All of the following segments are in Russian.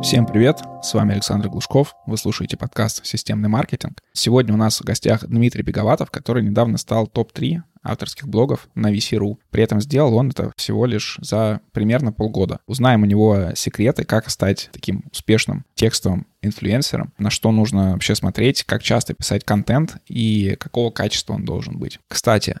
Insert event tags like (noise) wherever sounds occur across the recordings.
Всем привет, с вами Александр Глушков, вы слушаете подкаст «Системный маркетинг». Сегодня у нас в гостях Дмитрий Беговатов, который недавно стал топ-3 авторских блогов на VC.ru. При этом сделал он это всего лишь за примерно полгода. Узнаем у него секреты, как стать таким успешным текстовым инфлюенсером, на что нужно вообще смотреть, как часто писать контент и какого качества он должен быть. Кстати,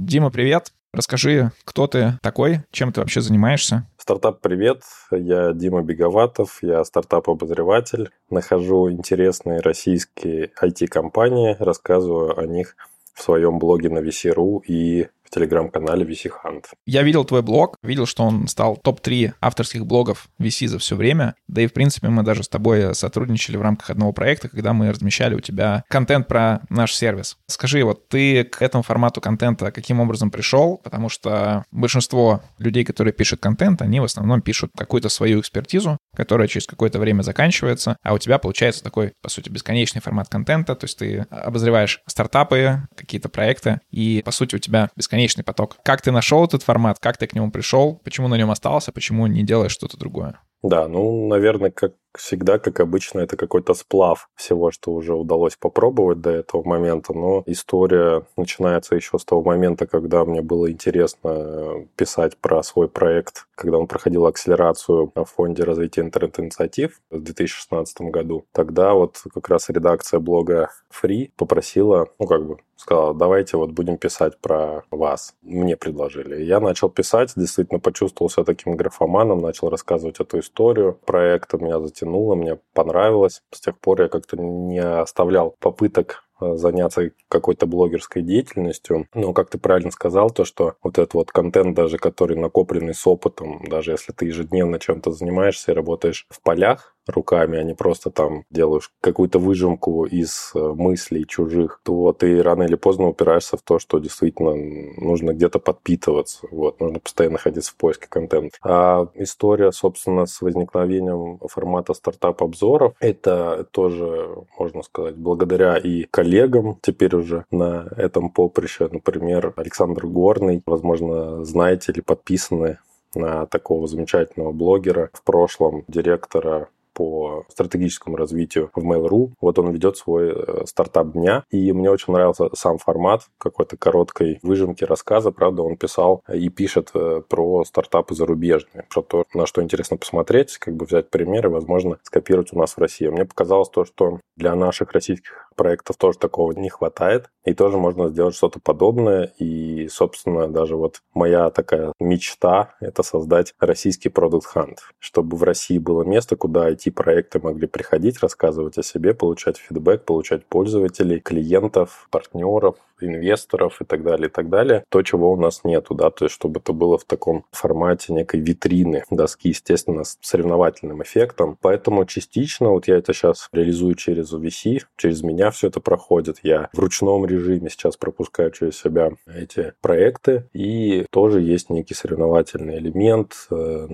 Дима, привет! Расскажи, кто ты такой, чем ты вообще занимаешься? Стартап «Привет», я Дима Беговатов, я стартап-обозреватель, нахожу интересные российские IT-компании, рассказываю о них в своем блоге на VC.ru и в телеграм-канале VC Hunt. Я видел твой блог, видел, что он стал топ-3 авторских блогов VC за все время. Да и, в принципе, мы даже с тобой сотрудничали в рамках одного проекта, когда мы размещали у тебя контент про наш сервис. Скажи, вот ты к этому формату контента каким образом пришел? Потому что большинство людей, которые пишут контент, они в основном пишут какую-то свою экспертизу, которая через какое-то время заканчивается, а у тебя получается такой, по сути, бесконечный формат контента, то есть ты обозреваешь стартапы, какие-то проекты, и, по сути, у тебя бесконечный бесконечный поток. Как ты нашел этот формат, как ты к нему пришел, почему на нем остался, почему не делаешь что-то другое? Да, ну, наверное, как всегда, как обычно, это какой-то сплав всего, что уже удалось попробовать до этого момента. Но история начинается еще с того момента, когда мне было интересно писать про свой проект, когда он проходил акселерацию в фонде развития интернет-инициатив в 2016 году. Тогда вот как раз редакция блога Free попросила, ну как бы сказала, давайте вот будем писать про вас. Мне предложили. Я начал писать, действительно почувствовал себя таким графоманом, начал рассказывать эту историю проекта, меня затянуло мне понравилось. С тех пор я как-то не оставлял попыток э, заняться какой-то блогерской деятельностью. Но, как ты правильно сказал, то, что вот этот вот контент, даже который накопленный с опытом, даже если ты ежедневно чем-то занимаешься и работаешь в полях, руками, а не просто там делаешь какую-то выжимку из э, мыслей чужих, то ты рано или поздно упираешься в то, что действительно нужно где-то подпитываться, вот, нужно постоянно находиться в поиске контента. А история, собственно, с возникновением формата стартап-обзоров, это тоже, можно сказать, благодаря и коллегам теперь уже на этом поприще, например, Александр Горный, возможно, знаете или подписаны на такого замечательного блогера, в прошлом директора по стратегическому развитию в Mail.ru. Вот он ведет свой э, стартап дня, и мне очень нравился сам формат какой-то короткой выжимки рассказа. Правда, он писал и пишет э, про стартапы зарубежные, про то, на что интересно посмотреть, как бы взять примеры, возможно, скопировать у нас в России. Мне показалось то, что для наших российских проектов тоже такого не хватает, и тоже можно сделать что-то подобное. И, собственно, даже вот моя такая мечта — это создать российский продукт Hunt, чтобы в России было место, куда IT проекты могли приходить, рассказывать о себе, получать фидбэк, получать пользователей, клиентов, партнеров, инвесторов и так далее, и так далее. То, чего у нас нету, да, то есть чтобы это было в таком формате некой витрины доски, естественно, с соревновательным эффектом. Поэтому частично вот я это сейчас реализую через VC, через меня все это проходит. Я в ручном режиме сейчас пропускаю через себя эти проекты, и тоже есть некий соревновательный элемент. Э,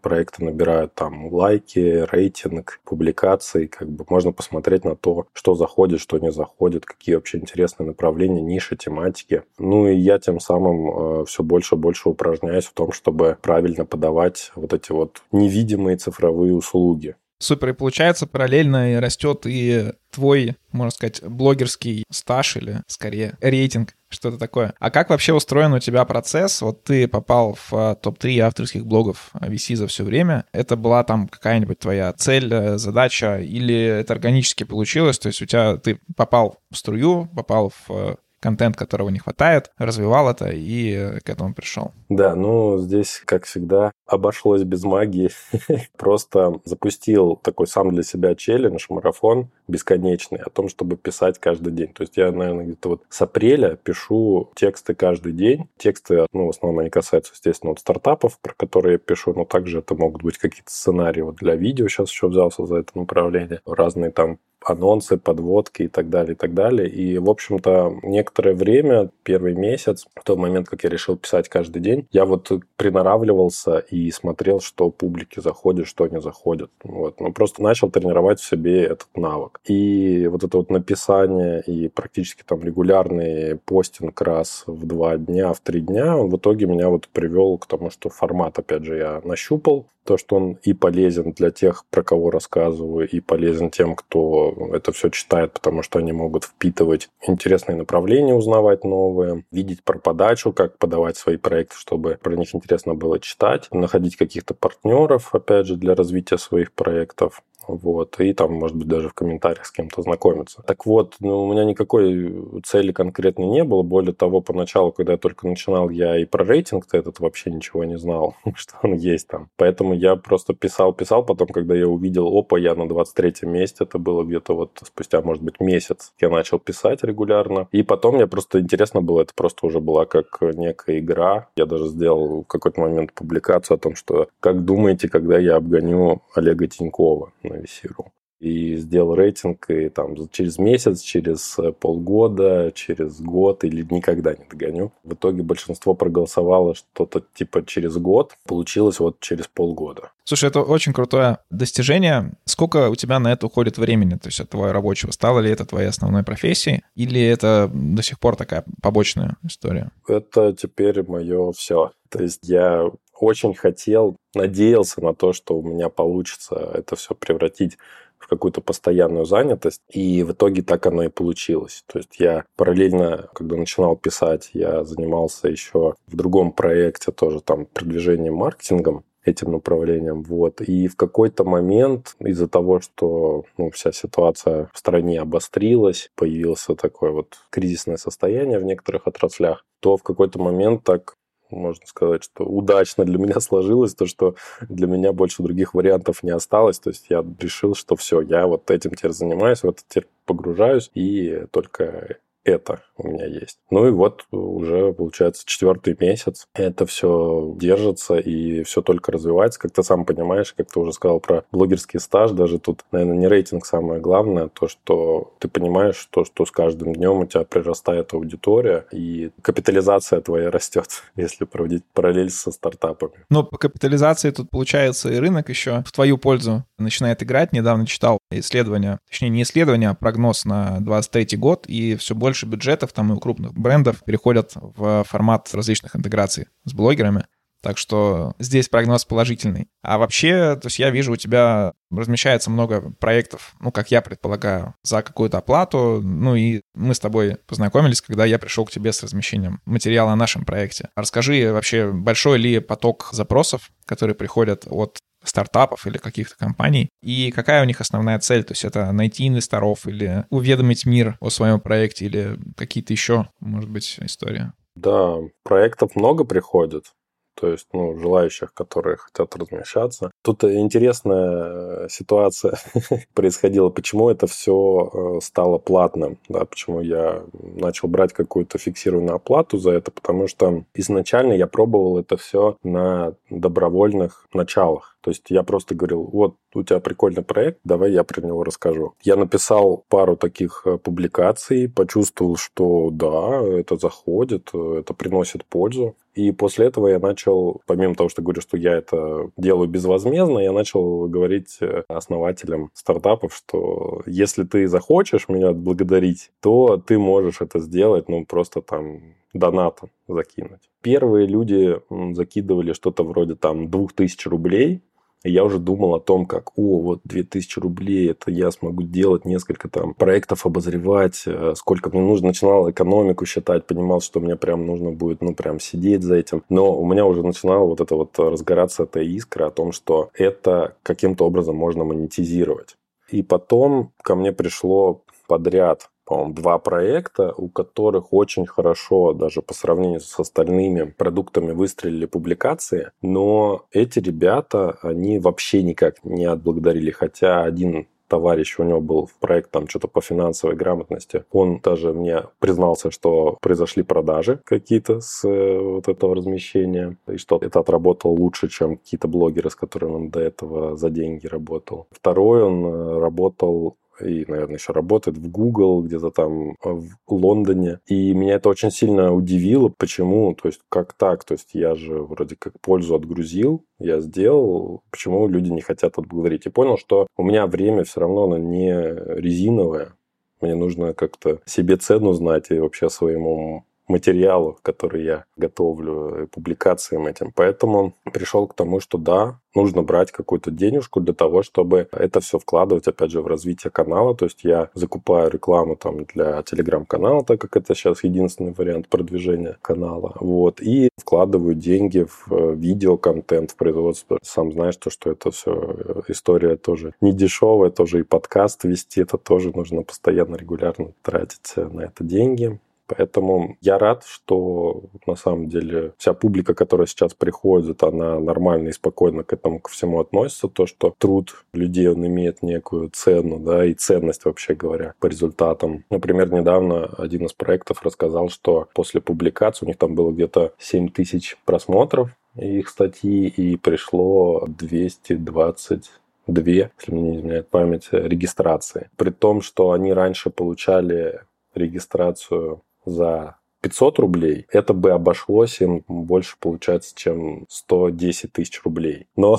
проекты набирают там лайки, рейтинг, публикации, как бы можно посмотреть на то, что заходит, что не заходит, какие вообще интересные направления ниши, тематики. Ну и я тем самым э, все больше и больше упражняюсь в том, чтобы правильно подавать вот эти вот невидимые цифровые услуги. Супер, и получается параллельно растет и твой, можно сказать, блогерский стаж или скорее рейтинг, что-то такое. А как вообще устроен у тебя процесс? Вот ты попал в э, топ-3 авторских блогов VC за все время. Это была там какая-нибудь твоя цель, э, задача, или это органически получилось? То есть у тебя ты попал в струю, попал в контент, которого не хватает, развивал это и э, к этому пришел. Да, ну здесь, как всегда, обошлось без магии. (laughs) Просто запустил такой сам для себя челлендж, марафон бесконечный о том, чтобы писать каждый день. То есть я, наверное, где-то вот с апреля пишу тексты каждый день. Тексты, ну, в основном они касаются, естественно, вот стартапов, про которые я пишу, но также это могут быть какие-то сценарии вот для видео. Сейчас еще взялся за это направление. Разные там анонсы, подводки и так далее, и так далее. И, в общем-то, некоторое время, первый месяц, в тот момент, как я решил писать каждый день, я вот приноравливался и смотрел, что публике заходит, что не заходит. Вот. Ну, просто начал тренировать в себе этот навык. И вот это вот написание и практически там регулярный постинг раз в два дня, в три дня, он в итоге меня вот привел к тому, что формат, опять же, я нащупал, то, что он и полезен для тех, про кого рассказываю, и полезен тем, кто это все читает, потому что они могут впитывать интересные направления, узнавать новые, видеть про подачу, как подавать свои проекты, чтобы про них интересно было читать, находить каких-то партнеров, опять же, для развития своих проектов. Вот, и там, может быть, даже в комментариях с кем-то знакомиться. Так вот, ну, у меня никакой цели конкретно не было. Более того, поначалу, когда я только начинал, я и про рейтинг-то этот вообще ничего не знал, (laughs) что он есть там. Поэтому я просто писал-писал. Потом, когда я увидел, опа, я на 23 месте, это было где-то вот спустя, может быть, месяц, я начал писать регулярно. И потом мне просто интересно было, это просто уже была как некая игра. Я даже сделал в какой-то момент публикацию о том, что как думаете, когда я обгоню Олега Тинькова VC.ru. И сделал рейтинг, и там через месяц, через э, полгода, через год или никогда не догоню. В итоге большинство проголосовало что-то типа через год. Получилось вот через полгода. Слушай, это очень крутое достижение. Сколько у тебя на это уходит времени, то есть от твоего рабочего? Стало ли это твоей основной профессией? Или это до сих пор такая побочная история? Это теперь мое все. То есть я очень хотел, надеялся на то, что у меня получится это все превратить в какую-то постоянную занятость, и в итоге так оно и получилось. То есть я параллельно, когда начинал писать, я занимался еще в другом проекте тоже там продвижением маркетингом, этим направлением. Вот. И в какой-то момент из-за того, что ну, вся ситуация в стране обострилась, появилось такое вот кризисное состояние в некоторых отраслях, то в какой-то момент так можно сказать, что удачно для меня (laughs) сложилось, то, что для меня больше других вариантов не осталось. То есть я решил, что все, я вот этим теперь занимаюсь, в это теперь погружаюсь, и только это у меня есть. Ну и вот уже, получается, четвертый месяц это все держится и все только развивается. Как ты сам понимаешь, как ты уже сказал про блогерский стаж, даже тут, наверное, не рейтинг самое главное, то, что ты понимаешь, что, что с каждым днем у тебя прирастает аудитория, и капитализация твоя растет, (laughs) если проводить параллель со стартапами. Ну, по капитализации тут, получается, и рынок еще в твою пользу начинает играть. Недавно читал исследование, точнее, не исследование, а прогноз на 23 год, и все больше бюджетов там и у крупных брендов переходят в формат различных интеграций с блогерами. Так что здесь прогноз положительный. А вообще, то есть я вижу, у тебя размещается много проектов, ну, как я предполагаю, за какую-то оплату. Ну и мы с тобой познакомились, когда я пришел к тебе с размещением материала о нашем проекте. Расскажи вообще, большой ли поток запросов, которые приходят от стартапов или каких-то компаний, и какая у них основная цель, то есть это найти инвесторов или уведомить мир о своем проекте или какие-то еще, может быть, истории? Да, проектов много приходит то есть, ну, желающих, которые хотят размещаться. Тут интересная ситуация (laughs) происходила, почему это все э, стало платным, да, почему я начал брать какую-то фиксированную оплату за это, потому что изначально я пробовал это все на добровольных началах. То есть я просто говорил, вот у тебя прикольный проект, давай я про него расскажу. Я написал пару таких э, публикаций, почувствовал, что да, это заходит, э, это приносит пользу. И после этого я начал, помимо того, что говорю, что я это делаю безвозмездно, я начал говорить э, основателям стартапов, что если ты захочешь меня отблагодарить, то ты можешь это сделать, ну, просто там донатом закинуть. Первые люди закидывали что-то вроде там 2000 рублей, я уже думал о том, как, о, вот 2000 рублей, это я смогу делать несколько там проектов, обозревать, э, сколько мне нужно. Начинал экономику считать, понимал, что мне прям нужно будет, ну, прям сидеть за этим. Но у меня уже начинала вот это вот разгораться эта искра о том, что это каким-то образом можно монетизировать. И потом ко мне пришло подряд по-моему, два проекта, у которых очень хорошо, даже по сравнению с остальными продуктами, выстрелили публикации, но эти ребята, они вообще никак не отблагодарили, хотя один товарищ, у него был проект там что-то по финансовой грамотности. Он даже мне признался, что произошли продажи какие-то с э, вот этого размещения, и что это отработал лучше, чем какие-то блогеры, с которыми он до этого за деньги работал. Второй, он э, работал и, наверное, еще работает в Google, где-то там в Лондоне. И меня это очень сильно удивило. Почему? То есть, как так? То есть, я же вроде как пользу отгрузил, я сделал. Почему люди не хотят отблагодарить? И понял, что у меня время все равно оно не резиновое. Мне нужно как-то себе цену знать и вообще своему материалу, который я готовлю, и публикациям этим. Поэтому пришел к тому, что да, нужно брать какую-то денежку для того, чтобы это все вкладывать, опять же, в развитие канала. То есть я закупаю рекламу там для телеграм-канала, так как это сейчас единственный вариант продвижения канала. Вот. И вкладываю деньги в э, видеоконтент, в производство. Сам знаешь, то, что это все э, история тоже не дешевая, тоже и подкаст вести, это тоже нужно постоянно, регулярно тратить э, на это деньги. Поэтому я рад, что на самом деле вся публика, которая сейчас приходит, она нормально и спокойно к этому ко всему относится. То, что труд людей, он имеет некую цену, да, и ценность, вообще говоря, по результатам. Например, недавно один из проектов рассказал, что после публикации у них там было где-то 7 тысяч просмотров их статьи, и пришло 220 две, если мне не изменяет память, регистрации. При том, что они раньше получали регистрацию за 500 рублей, это бы обошлось им больше, получается, чем 110 тысяч рублей. Но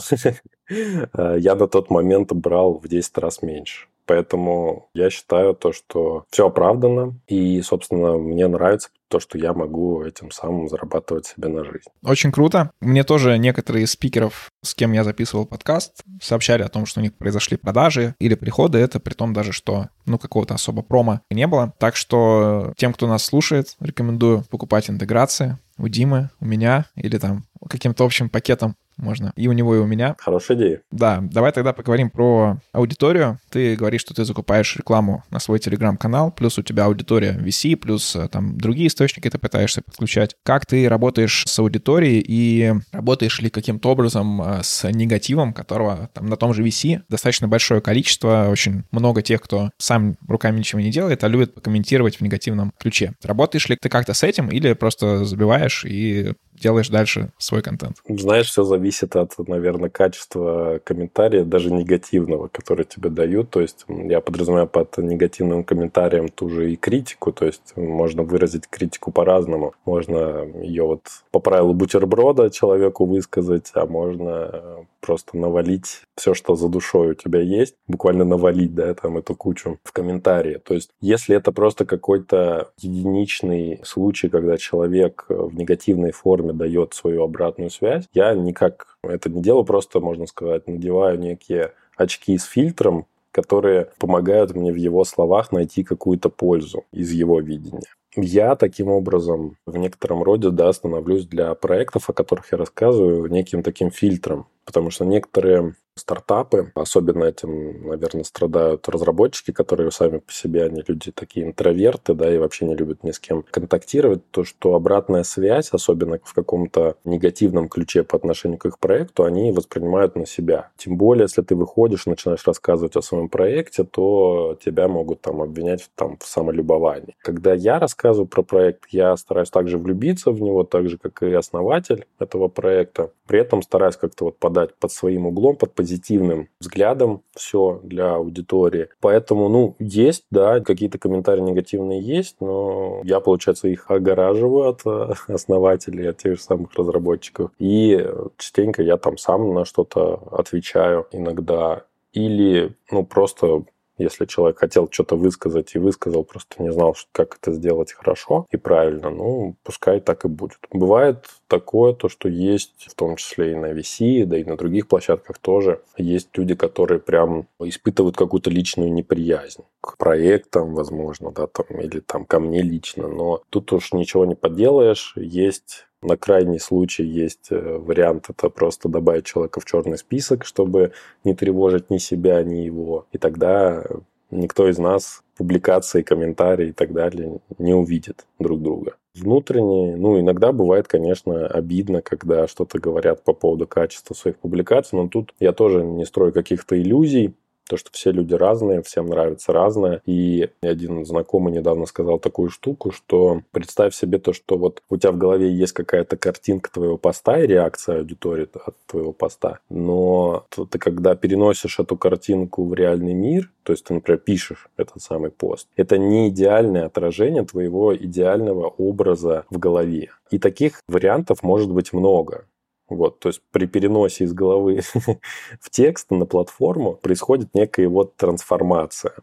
(laughs) я на тот момент брал в 10 раз меньше. Поэтому я считаю то, что все оправдано. И, собственно, мне нравится то, что я могу этим самым зарабатывать себе на жизнь. Очень круто. Мне тоже некоторые из спикеров, с кем я записывал подкаст, сообщали о том, что у них произошли продажи или приходы. Это при том даже, что ну какого-то особо промо не было. Так что тем, кто нас слушает, рекомендую покупать интеграции у Димы, у меня или там каким-то общим пакетом можно и у него, и у меня. Хорошая идея. Да, давай тогда поговорим про аудиторию. Ты говоришь, что ты закупаешь рекламу на свой телеграм-канал, плюс у тебя аудитория VC, плюс э, там другие источники ты пытаешься подключать. Как ты работаешь с аудиторией и работаешь ли каким-то образом э, с негативом, которого там на том же VC достаточно большое количество, очень много тех, кто сам руками ничего не делает, а любит покомментировать в негативном ключе. Работаешь ли ты как-то с этим или просто забиваешь и делаешь дальше свой контент? Знаешь, все зависит от, наверное, качества комментария, даже негативного, который тебе дают. То есть я подразумеваю под негативным комментарием ту же и критику. То есть можно выразить критику по-разному. Можно ее вот по правилу бутерброда человеку высказать, а можно просто навалить все, что за душой у тебя есть, буквально навалить, да, там эту кучу в комментарии. То есть, если это просто какой-то единичный случай, когда человек в негативной форме дает свою обратную связь, я никак это не делаю, просто, можно сказать, надеваю некие очки с фильтром, которые помогают мне в его словах найти какую-то пользу из его видения. Я таким образом в некотором роде да, становлюсь для проектов, о которых я рассказываю, неким таким фильтром. Потому что некоторые стартапы, особенно этим, наверное, страдают разработчики, которые сами по себе, они люди такие интроверты, да, и вообще не любят ни с кем контактировать, то, что обратная связь, особенно в каком-то негативном ключе по отношению к их проекту, они воспринимают на себя. Тем более, если ты выходишь, начинаешь рассказывать о своем проекте, то тебя могут там обвинять там, в самолюбовании. Когда я рассказываю про проект, я стараюсь также влюбиться в него, так же, как и основатель этого проекта. При этом стараюсь как-то вот подать под своим углом, под позитивным взглядом все для аудитории. Поэтому, ну, есть, да, какие-то комментарии негативные есть, но я, получается, их огораживаю от э, основателей, от тех же самых разработчиков. И частенько я там сам на что-то отвечаю иногда. Или, ну, просто если человек хотел что-то высказать и высказал, просто не знал, как это сделать хорошо и правильно, ну, пускай так и будет. Бывает такое, то, что есть, в том числе и на VC, да и на других площадках тоже, есть люди, которые прям испытывают какую-то личную неприязнь к проектам, возможно, да, там, или там ко мне лично, но тут уж ничего не поделаешь, есть на крайний случай есть э, вариант, это просто добавить человека в черный список, чтобы не тревожить ни себя, ни его. И тогда никто из нас публикации, комментарии и так далее не увидит друг друга. Внутренне, ну, иногда бывает, конечно, обидно, когда что-то говорят по поводу качества своих публикаций, но тут я тоже не строю каких-то иллюзий. То, что все люди разные, всем нравится разное. И один знакомый недавно сказал такую штуку, что представь себе то, что вот у тебя в голове есть какая-то картинка твоего поста и реакция аудитории от твоего поста. Но ты когда переносишь эту картинку в реальный мир, то есть ты, например, пишешь этот самый пост, это не идеальное отражение твоего идеального образа в голове. И таких вариантов может быть много. Вот, то есть при переносе из головы (laughs) в текст на платформу происходит некая вот трансформация.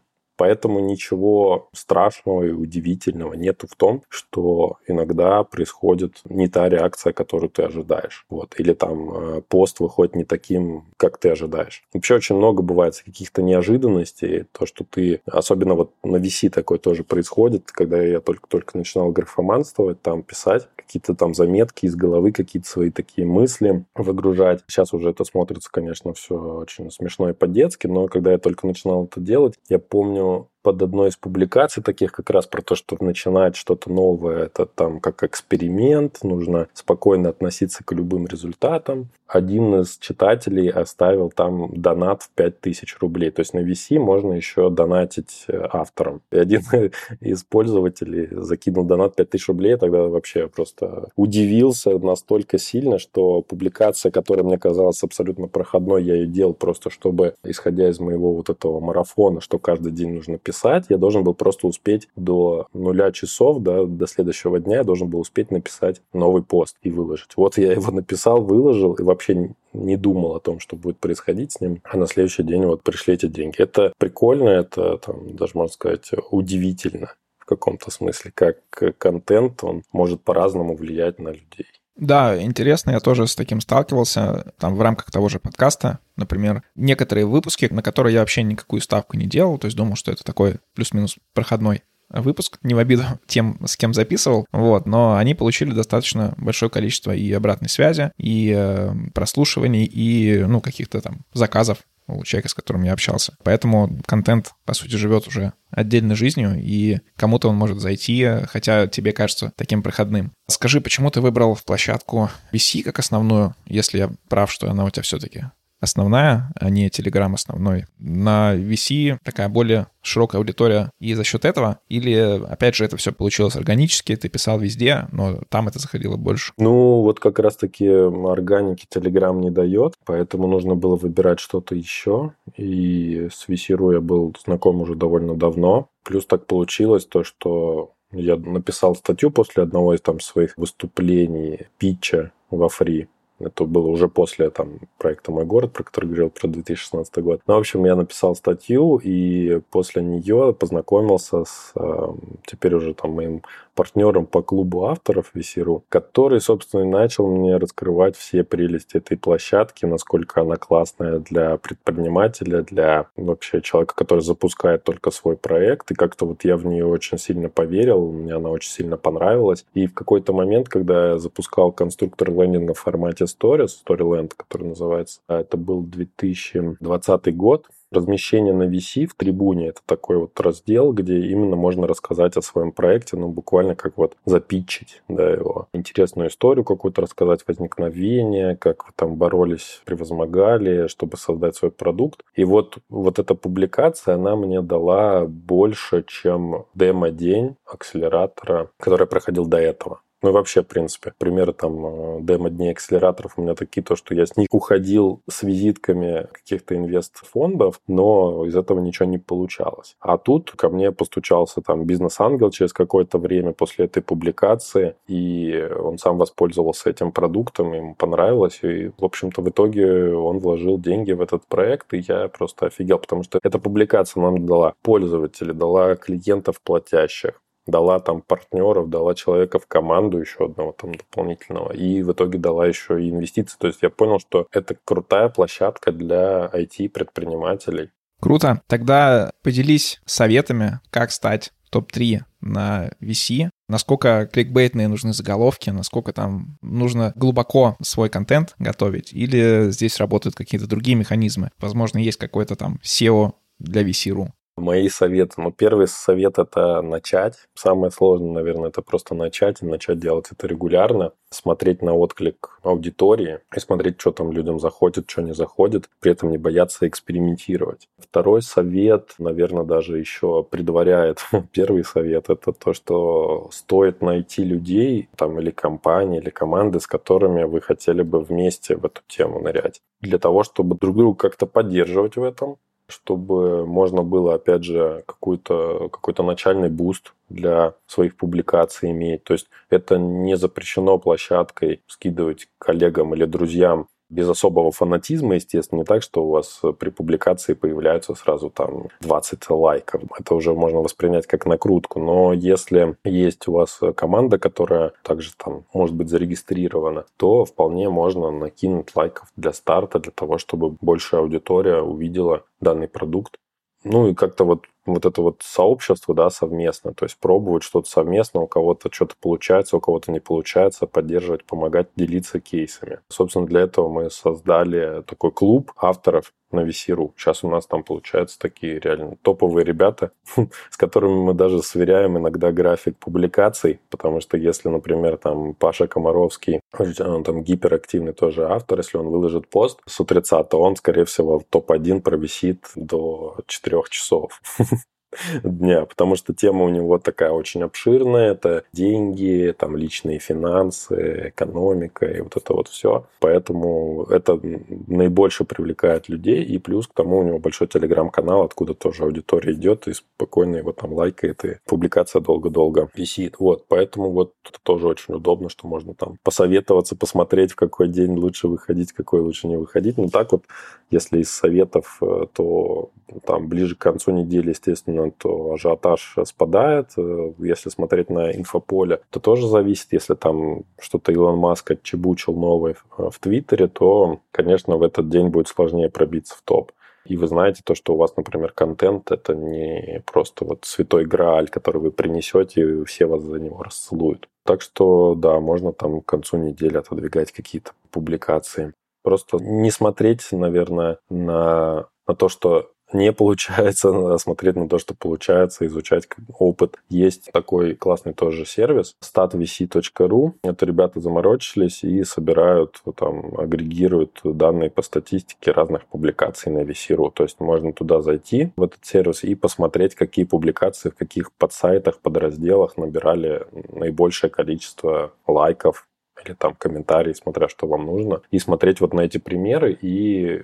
Поэтому ничего страшного и удивительного нету в том, что иногда происходит не та реакция, которую ты ожидаешь. Вот. Или там э, пост выходит не таким, как ты ожидаешь. Вообще очень много бывает каких-то неожиданностей. То, что ты... Особенно вот на VC такое тоже происходит, когда я только-только начинал графоманствовать, там писать какие-то там заметки из головы, какие-то свои такие мысли выгружать. Сейчас уже это смотрится, конечно, все очень смешно и по-детски, но когда я только начинал это делать, я помню, more под одной из публикаций таких как раз про то, что начинать что-то новое, это там как эксперимент, нужно спокойно относиться к любым результатам. Один из читателей оставил там донат в 5000 рублей. То есть на VC можно еще донатить э, авторам. И один (laughs) из пользователей закинул донат 5000 рублей, тогда вообще просто удивился настолько сильно, что публикация, которая мне казалась абсолютно проходной, я ее делал просто, чтобы, исходя из моего вот этого марафона, что каждый день нужно писать, писать, я должен был просто успеть до нуля часов, да, до следующего дня я должен был успеть написать новый пост и выложить. Вот я его написал, выложил и вообще не думал о том, что будет происходить с ним, а на следующий день вот пришли эти деньги. Это прикольно, это там, даже можно сказать, удивительно каком-то смысле, как контент, он может по-разному влиять на людей. Да, интересно, я тоже с таким сталкивался, там в рамках того же подкаста, например, некоторые выпуски, на которые я вообще никакую ставку не делал, то есть думал, что это такой плюс-минус проходной выпуск, не в обиду (laughs) тем, с кем записывал, вот, но они получили достаточно большое количество и обратной связи, и э, прослушиваний, и, ну, каких-то там заказов у человека, с которым я общался. Поэтому контент, по сути, живет уже отдельной жизнью, и кому-то он может зайти, хотя тебе кажется таким проходным. Скажи, почему ты выбрал площадку VC как основную, если я прав, что она у тебя все-таки основная, а не Telegram основной. На VC такая более широкая аудитория и за счет этого? Или, опять же, это все получилось органически, ты писал везде, но там это заходило больше? Ну, вот как раз-таки органики Telegram не дает, поэтому нужно было выбирать что-то еще. И с VC.ru я был знаком уже довольно давно. Плюс так получилось то, что я написал статью после одного из там своих выступлений, питча во фри это было уже после там, проекта «Мой город», про который говорил про 2016 год. Ну, в общем, я написал статью, и после нее познакомился с э, теперь уже там моим партнером по клубу авторов VC.ru, который, собственно, и начал мне раскрывать все прелести этой площадки, насколько она классная для предпринимателя, для вообще человека, который запускает только свой проект. И как-то вот я в нее очень сильно поверил, мне она очень сильно понравилась. И в какой-то момент, когда я запускал конструктор лендинга в формате Stories, Storyland, который называется, а это был 2020 год, размещение на VC в трибуне. Это такой вот раздел, где именно можно рассказать о своем проекте, ну, буквально как вот запитчить, да, его. Интересную историю какую-то рассказать, возникновение, как вы там боролись, превозмогали, чтобы создать свой продукт. И вот, вот эта публикация, она мне дала больше, чем демо-день акселератора, который я проходил до этого. Ну и вообще, в принципе, примеры там э, демо-дней акселераторов у меня такие, то, что я с них уходил с визитками каких-то инвест-фондов, но из этого ничего не получалось. А тут ко мне постучался там бизнес-ангел через какое-то время после этой публикации, и он сам воспользовался этим продуктом, ему понравилось, и, в общем-то, в итоге он вложил деньги в этот проект, и я просто офигел, потому что эта публикация нам дала пользователей, дала клиентов платящих, дала там партнеров, дала человека в команду еще одного там дополнительного, и в итоге дала еще и инвестиции. То есть я понял, что это крутая площадка для IT-предпринимателей. Круто. Тогда поделись советами, как стать топ-3 на VC, насколько кликбейтные нужны заголовки, насколько там нужно глубоко свой контент готовить, или здесь работают какие-то другие механизмы. Возможно, есть какой-то там SEO для VC.ru. Мои советы. Ну, первый совет – это начать. Самое сложное, наверное, это просто начать и начать делать это регулярно. Смотреть на отклик аудитории и смотреть, что там людям заходит, что не заходит. При этом не бояться экспериментировать. Второй совет, наверное, даже еще предваряет (laughs) первый совет. Это то, что стоит найти людей там или компании, или команды, с которыми вы хотели бы вместе в эту тему нырять. Для того, чтобы друг друга как-то поддерживать в этом, чтобы можно было, опять же, какой-то какой начальный буст для своих публикаций иметь. То есть это не запрещено площадкой скидывать коллегам или друзьям без особого фанатизма, естественно, не так, что у вас при публикации появляются сразу там 20 лайков. Это уже можно воспринять как накрутку. Но если есть у вас команда, которая также там может быть зарегистрирована, то вполне можно накинуть лайков для старта, для того, чтобы большая аудитория увидела данный продукт. Ну и как-то вот вот это вот сообщество, да, совместно, то есть пробовать что-то совместно, у кого-то что-то получается, у кого-то не получается, поддерживать, помогать, делиться кейсами. Собственно, для этого мы создали такой клуб авторов на VC.ru. Сейчас у нас там получаются такие реально топовые ребята, (laughs) с которыми мы даже сверяем иногда график публикаций, потому что если, например, там Паша Комаровский, он там гиперактивный тоже автор, если он выложит пост с утреца, то он, скорее всего, в топ-1 провисит до 4 часов. (laughs) (laughs) дня, потому что тема у него такая очень обширная. Это деньги, там личные финансы, экономика и вот это вот все. Поэтому это наибольше привлекает людей. И плюс к тому у него большой телеграм-канал, откуда тоже аудитория идет и спокойно его там лайкает, и публикация долго-долго висит. Вот, поэтому вот это тоже очень удобно, что можно там посоветоваться, посмотреть, в какой день лучше выходить, какой лучше не выходить. Ну так вот, если из советов, э, то там ближе к концу недели, естественно, то ажиотаж спадает. Э, если смотреть на инфополе, то тоже зависит. Если там что-то Илон Маск отчебучил новое в Твиттере, то, конечно, в этот день будет сложнее пробиться в топ. И вы знаете то, что у вас, например, контент — это не просто вот святой грааль, который вы принесете, и все вас за него расцелуют. Так что, да, можно там к концу недели отодвигать какие-то публикации. Просто не смотреть, наверное, на, на то, что не получается, надо смотреть на то, что получается, изучать опыт. Есть такой классный тоже сервис statvc.ru. Это ребята заморочились и собирают, там, агрегируют данные по статистике разных публикаций на VC.ru. То есть можно туда зайти, в этот сервис, и посмотреть, какие публикации в каких подсайтах, подразделах набирали наибольшее количество лайков или там комментарий, смотря что вам нужно, и смотреть вот на эти примеры и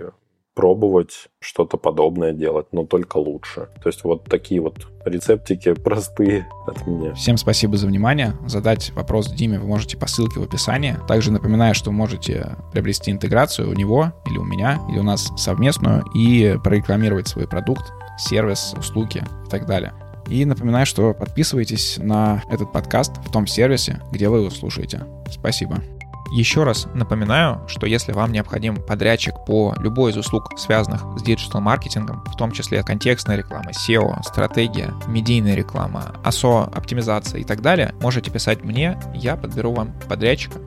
пробовать что-то подобное делать, но только лучше. То есть вот такие вот рецептики (laughs) простые от меня. Всем спасибо за внимание. Задать вопрос Диме вы можете по ссылке в описании. Также напоминаю, что можете приобрести интеграцию у него или у меня, или у нас совместную и прорекламировать свой продукт, сервис, услуги и так далее. И напоминаю, что подписывайтесь на этот подкаст в том сервисе, где вы его слушаете. Спасибо. Еще раз напоминаю, что если вам необходим подрядчик по любой из услуг, связанных с диджитал-маркетингом, в том числе контекстная реклама, SEO, стратегия, медийная реклама, ASO, оптимизация и так далее, можете писать мне, я подберу вам подрядчика